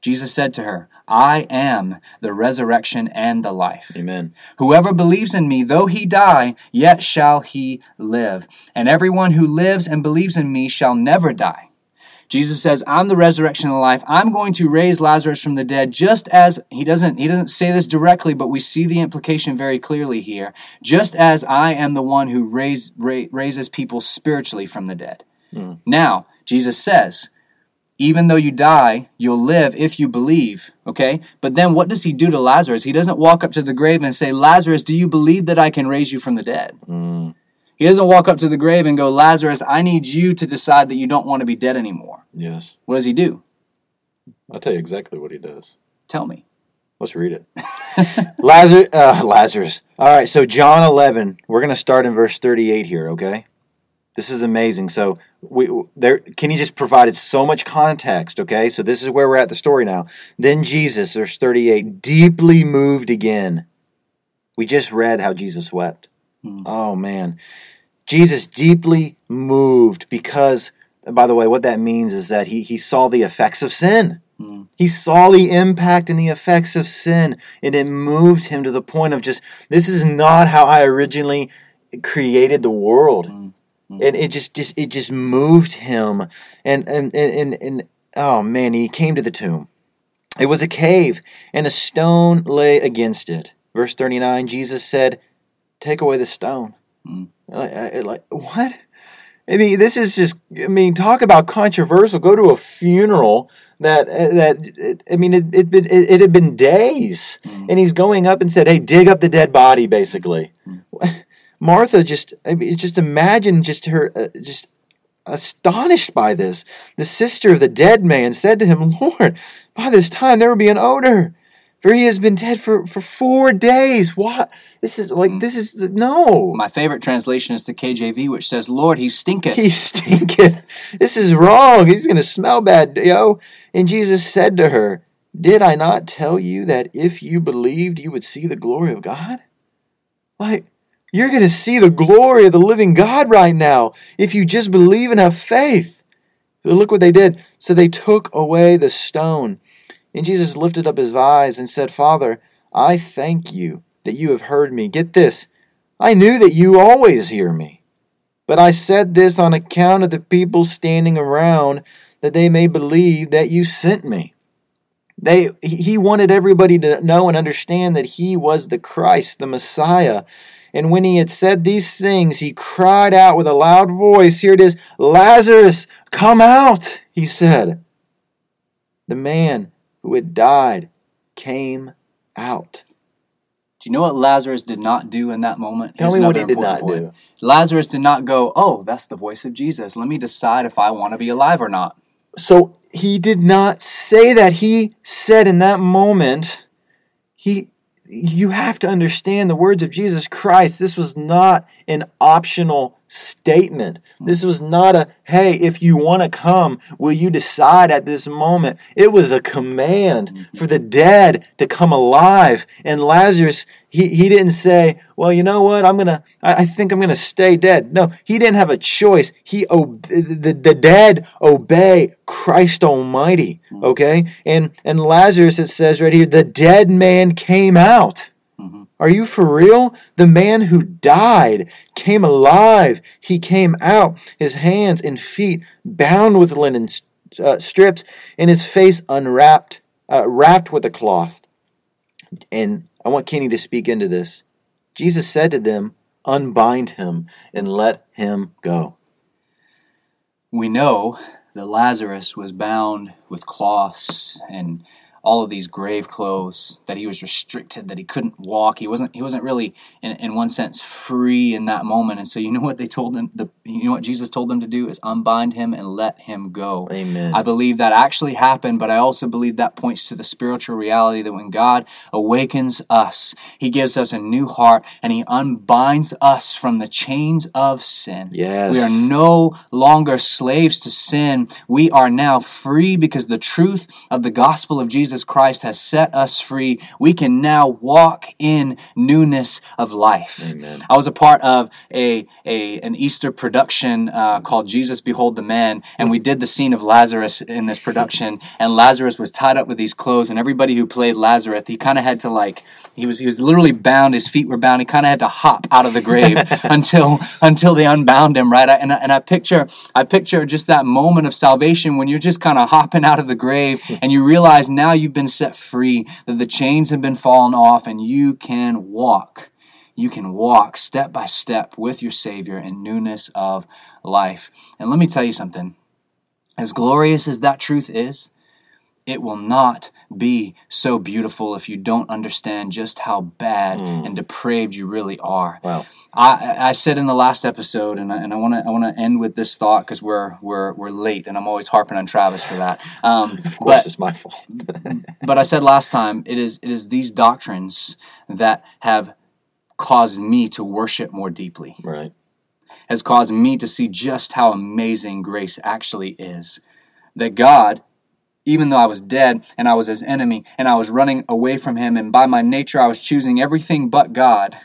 A: Jesus said to her I am the resurrection and the life.
B: Amen.
A: Whoever believes in me, though he die, yet shall he live. And everyone who lives and believes in me shall never die. Jesus says, "I'm the resurrection and the life. I'm going to raise Lazarus from the dead." Just as he doesn't he doesn't say this directly, but we see the implication very clearly here. Just as I am the one who raise, ra- raises people spiritually from the dead.
B: Mm.
A: Now, Jesus says, even though you die, you'll live if you believe. Okay? But then what does he do to Lazarus? He doesn't walk up to the grave and say, Lazarus, do you believe that I can raise you from the dead?
B: Mm,
A: He doesn't walk up to the grave and go, Lazarus, I need you to decide that you don't want to be dead anymore.
B: yes.
A: What does he do?
B: I'll tell you exactly what he does.
A: Tell me.
B: Let's read it. Lazarus, uh, Lazarus. All right, so John 11. We're going to start in verse 38 here, okay? This is amazing. So we there Kenny just provided so much context, okay? So this is where we're at the story now. Then Jesus, verse 38, deeply moved again. We just read how Jesus wept.
A: Hmm.
B: Oh man. Jesus deeply moved because by the way, what that means is that he he saw the effects of sin.
A: Hmm.
B: He saw the impact and the effects of sin, and it moved him to the point of just, this is not how I originally created the world.
A: Mm,
B: And it just, just it just moved him. And, and, and, and, and oh man, he came to the tomb. It was a cave, and a stone lay against it. Verse 39, Jesus said, Take away the stone.
A: Mm.
B: Like, like, what? I mean, this is just. I mean, talk about controversial. Go to a funeral that that. I mean, it it, it, it had been days,
A: Mm.
B: and he's going up and said, "Hey, dig up the dead body." Basically, Martha just. I mean, just imagine just her uh, just astonished by this. The sister of the dead man said to him, "Lord, by this time there will be an odor." For he has been dead for, for four days. What? This is like this is no.
A: My favorite translation is the KJV, which says, Lord, he stinketh.
B: He stinketh. This is wrong. He's going to smell bad, yo. And Jesus said to her, Did I not tell you that if you believed, you would see the glory of God? Like, you're going to see the glory of the living God right now if you just believe and have faith. Look what they did. So they took away the stone. And Jesus lifted up his eyes and said, Father, I thank you that you have heard me. Get this. I knew that you always hear me. But I said this on account of the people standing around, that they may believe that you sent me. They, he wanted everybody to know and understand that he was the Christ, the Messiah. And when he had said these things, he cried out with a loud voice, Here it is, Lazarus, come out, he said. The man who had died came out.
A: Do you know what Lazarus did not do in that moment?
B: Tell
A: Here's
B: me what he did not
A: important
B: do.
A: Lazarus did not go, Oh, that's the voice of Jesus. Let me decide if I want to be alive or not.
B: So he did not say that. He said in that moment, he you have to understand the words of Jesus Christ. This was not an optional statement. This was not a, hey, if you want to come, will you decide at this moment? It was a command mm-hmm. for the dead to come alive. And Lazarus, he, he didn't say, well, you know what? I'm going to, I think I'm going to stay dead. No, he didn't have a choice. He, ob- the, the dead obey Christ Almighty. Mm-hmm. Okay. And, and Lazarus, it says right here, the dead man came out. Are you for real? The man who died came alive. He came out, his hands and feet bound with linen uh, strips, and his face unwrapped, uh, wrapped with a cloth. And I want Kenny to speak into this. Jesus said to them, Unbind him and let him go.
A: We know that Lazarus was bound with cloths and all of these grave clothes that he was restricted that he couldn't walk he wasn't he wasn't really in, in one sense free in that moment and so you know what they told him the you know what jesus told them to do is unbind him and let him go
B: Amen.
A: I believe that actually happened, but I also believe that points to the spiritual reality that when God awakens us, He gives us a new heart and He unbinds us from the chains of sin.
B: Yes.
A: We are no longer slaves to sin. We are now free because the truth of the gospel of Jesus Jesus Christ has set us free, we can now walk in newness of life.
B: Amen.
A: I was a part of a, a an Easter production uh, called Jesus Behold the Man, and we did the scene of Lazarus in this production, and Lazarus was tied up with these clothes, and everybody who played Lazarus, he kind of had to like he was he was literally bound, his feet were bound, he kind of had to hop out of the grave until until they unbound him, right? And I, and I picture I picture just that moment of salvation when you're just kind of hopping out of the grave and you realize now you've been set free, that the chains have been fallen off, and you can walk you can walk step by step with your Savior in newness of life. And let me tell you something as glorious as that truth is, it will not be so beautiful if you don't understand just how bad
B: Mm.
A: and depraved you really are.
B: Wow.
A: I, I said in the last episode, and I, and I want to I want to end with this thought because we're we're we're late, and I'm always harping on Travis for that. Um,
B: Of course,
A: but
B: it's my fault.
A: but I said last time, it is it is these doctrines that have caused me to worship more deeply
B: right.
A: has caused me to see just how amazing grace actually is. That God, even though I was dead and I was his enemy and I was running away from him, and by my nature I was choosing everything but God,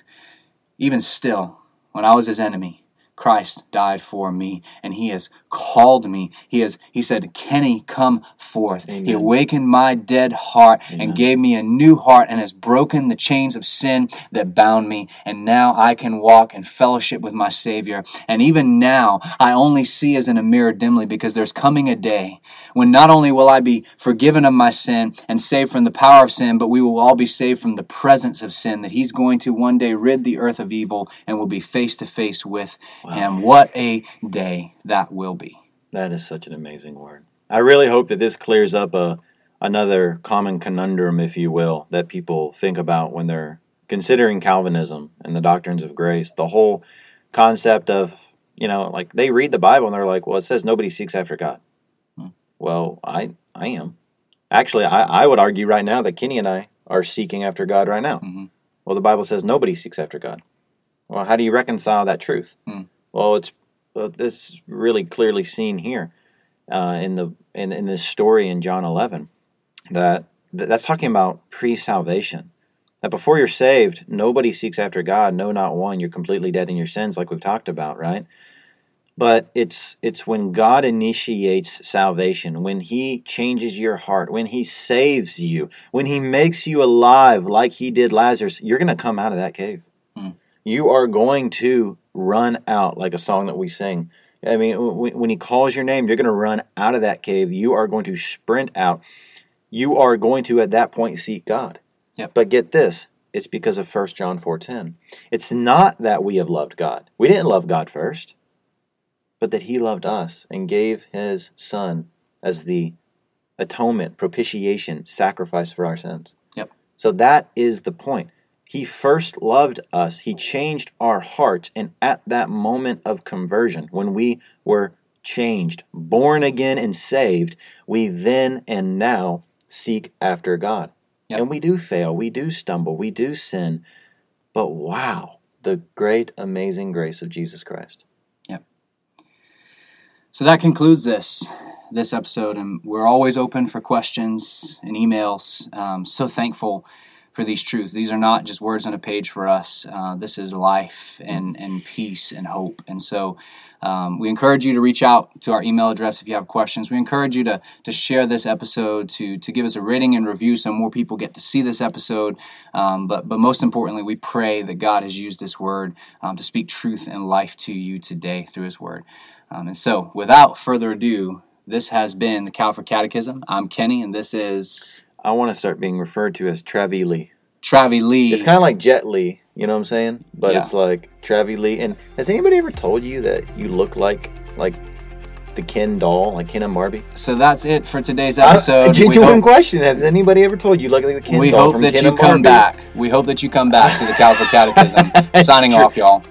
A: even still, when I was his enemy, Christ died for me and he has called me. He has he said, Kenny, come forth. He awakened my dead heart
B: Amen.
A: and gave me a new heart and has broken the chains of sin that bound me. And now I can walk in fellowship with my Savior. And even now I only see as in a mirror dimly because there's coming a day when not only will I be forgiven of my sin and saved from the power of sin, but we will all be saved from the presence of sin, that He's going to one day rid the earth of evil and will be face to face with Him. What a day that will be.
B: That is such an amazing word. I really hope that this clears up a another common conundrum, if you will, that people think about when they're considering Calvinism and the doctrines of grace. The whole concept of, you know, like they read the Bible and they're like, well, it says nobody seeks after God.
A: Hmm.
B: Well, I I am. Actually, I, I would argue right now that Kenny and I are seeking after God right now.
A: Mhm.
B: Well, the Bible says nobody seeks after God. Well, how do you reconcile that truth?
A: Hmm.
B: Well, it's uh, this is really clearly seen here uh, in the in, in this story in John 11 that that- that's talking about pre-salvation. That before you're saved, nobody seeks after God, no, not one. You're completely dead in your sins, like we've talked about, right? But it's it's when God initiates salvation, when He changes your heart, when He saves you, when He makes you alive, like He did Lazarus. You're going to come out of that cave.
A: Hmm.
B: You are going to run out, like a song that we sing. I mean, when He calls your name, you're going to run out of that cave. You are going to sprint out. You are going to, at that point, seek God.
A: Yep.
B: But get this: it's because of 1 John 4:10. It's not that we have loved God. We didn't love God first but that he loved us and gave his son as the atonement, propitiation, sacrifice for our sins.
A: Yep.
B: So that is the point. He first loved us. He changed our hearts. And at that moment of conversion, when we were changed, born again, and saved, we then and now seek after God.
A: Yep.
B: And we do fail. We do stumble. We do sin. But wow, the great, amazing grace of Jesus Christ. Yep.
A: So that concludes this this episode, and we're always open for questions and emails. Um, so thankful for these truths. These are not just words on a page for us. Uh, this is life and and peace and hope. And so um, we encourage you to reach out to our email address if you have questions. We encourage you to to share this episode, to to give us a rating and review, so more people get to see this episode. Um, but but most importantly, we pray that God has used this word um, to speak truth and life to you today through His word. Um, and so, without further ado, this has been the Calvary Catechism. I'm Kenny, and this is
B: I want to start being referred to as Travi Lee.
A: Travi Lee.
B: It's kind of like Jet Li, you know what I'm saying? But
A: Yeah.
B: it's like Travi Lee. And has anybody ever told you that you look like like the Ken doll, like Ken and Barbie?
A: so that's it for today's
B: Uh,
A: episode. we
B: genuine
A: hope,
B: question: Has anybody ever told you look like the Ken
A: we
B: doll
A: hope
B: from
A: that
B: Ken
A: you come
B: Barbie?
A: back. We hope that you come back to the Calvary Catechism. Signing
B: true.
A: off, y'all.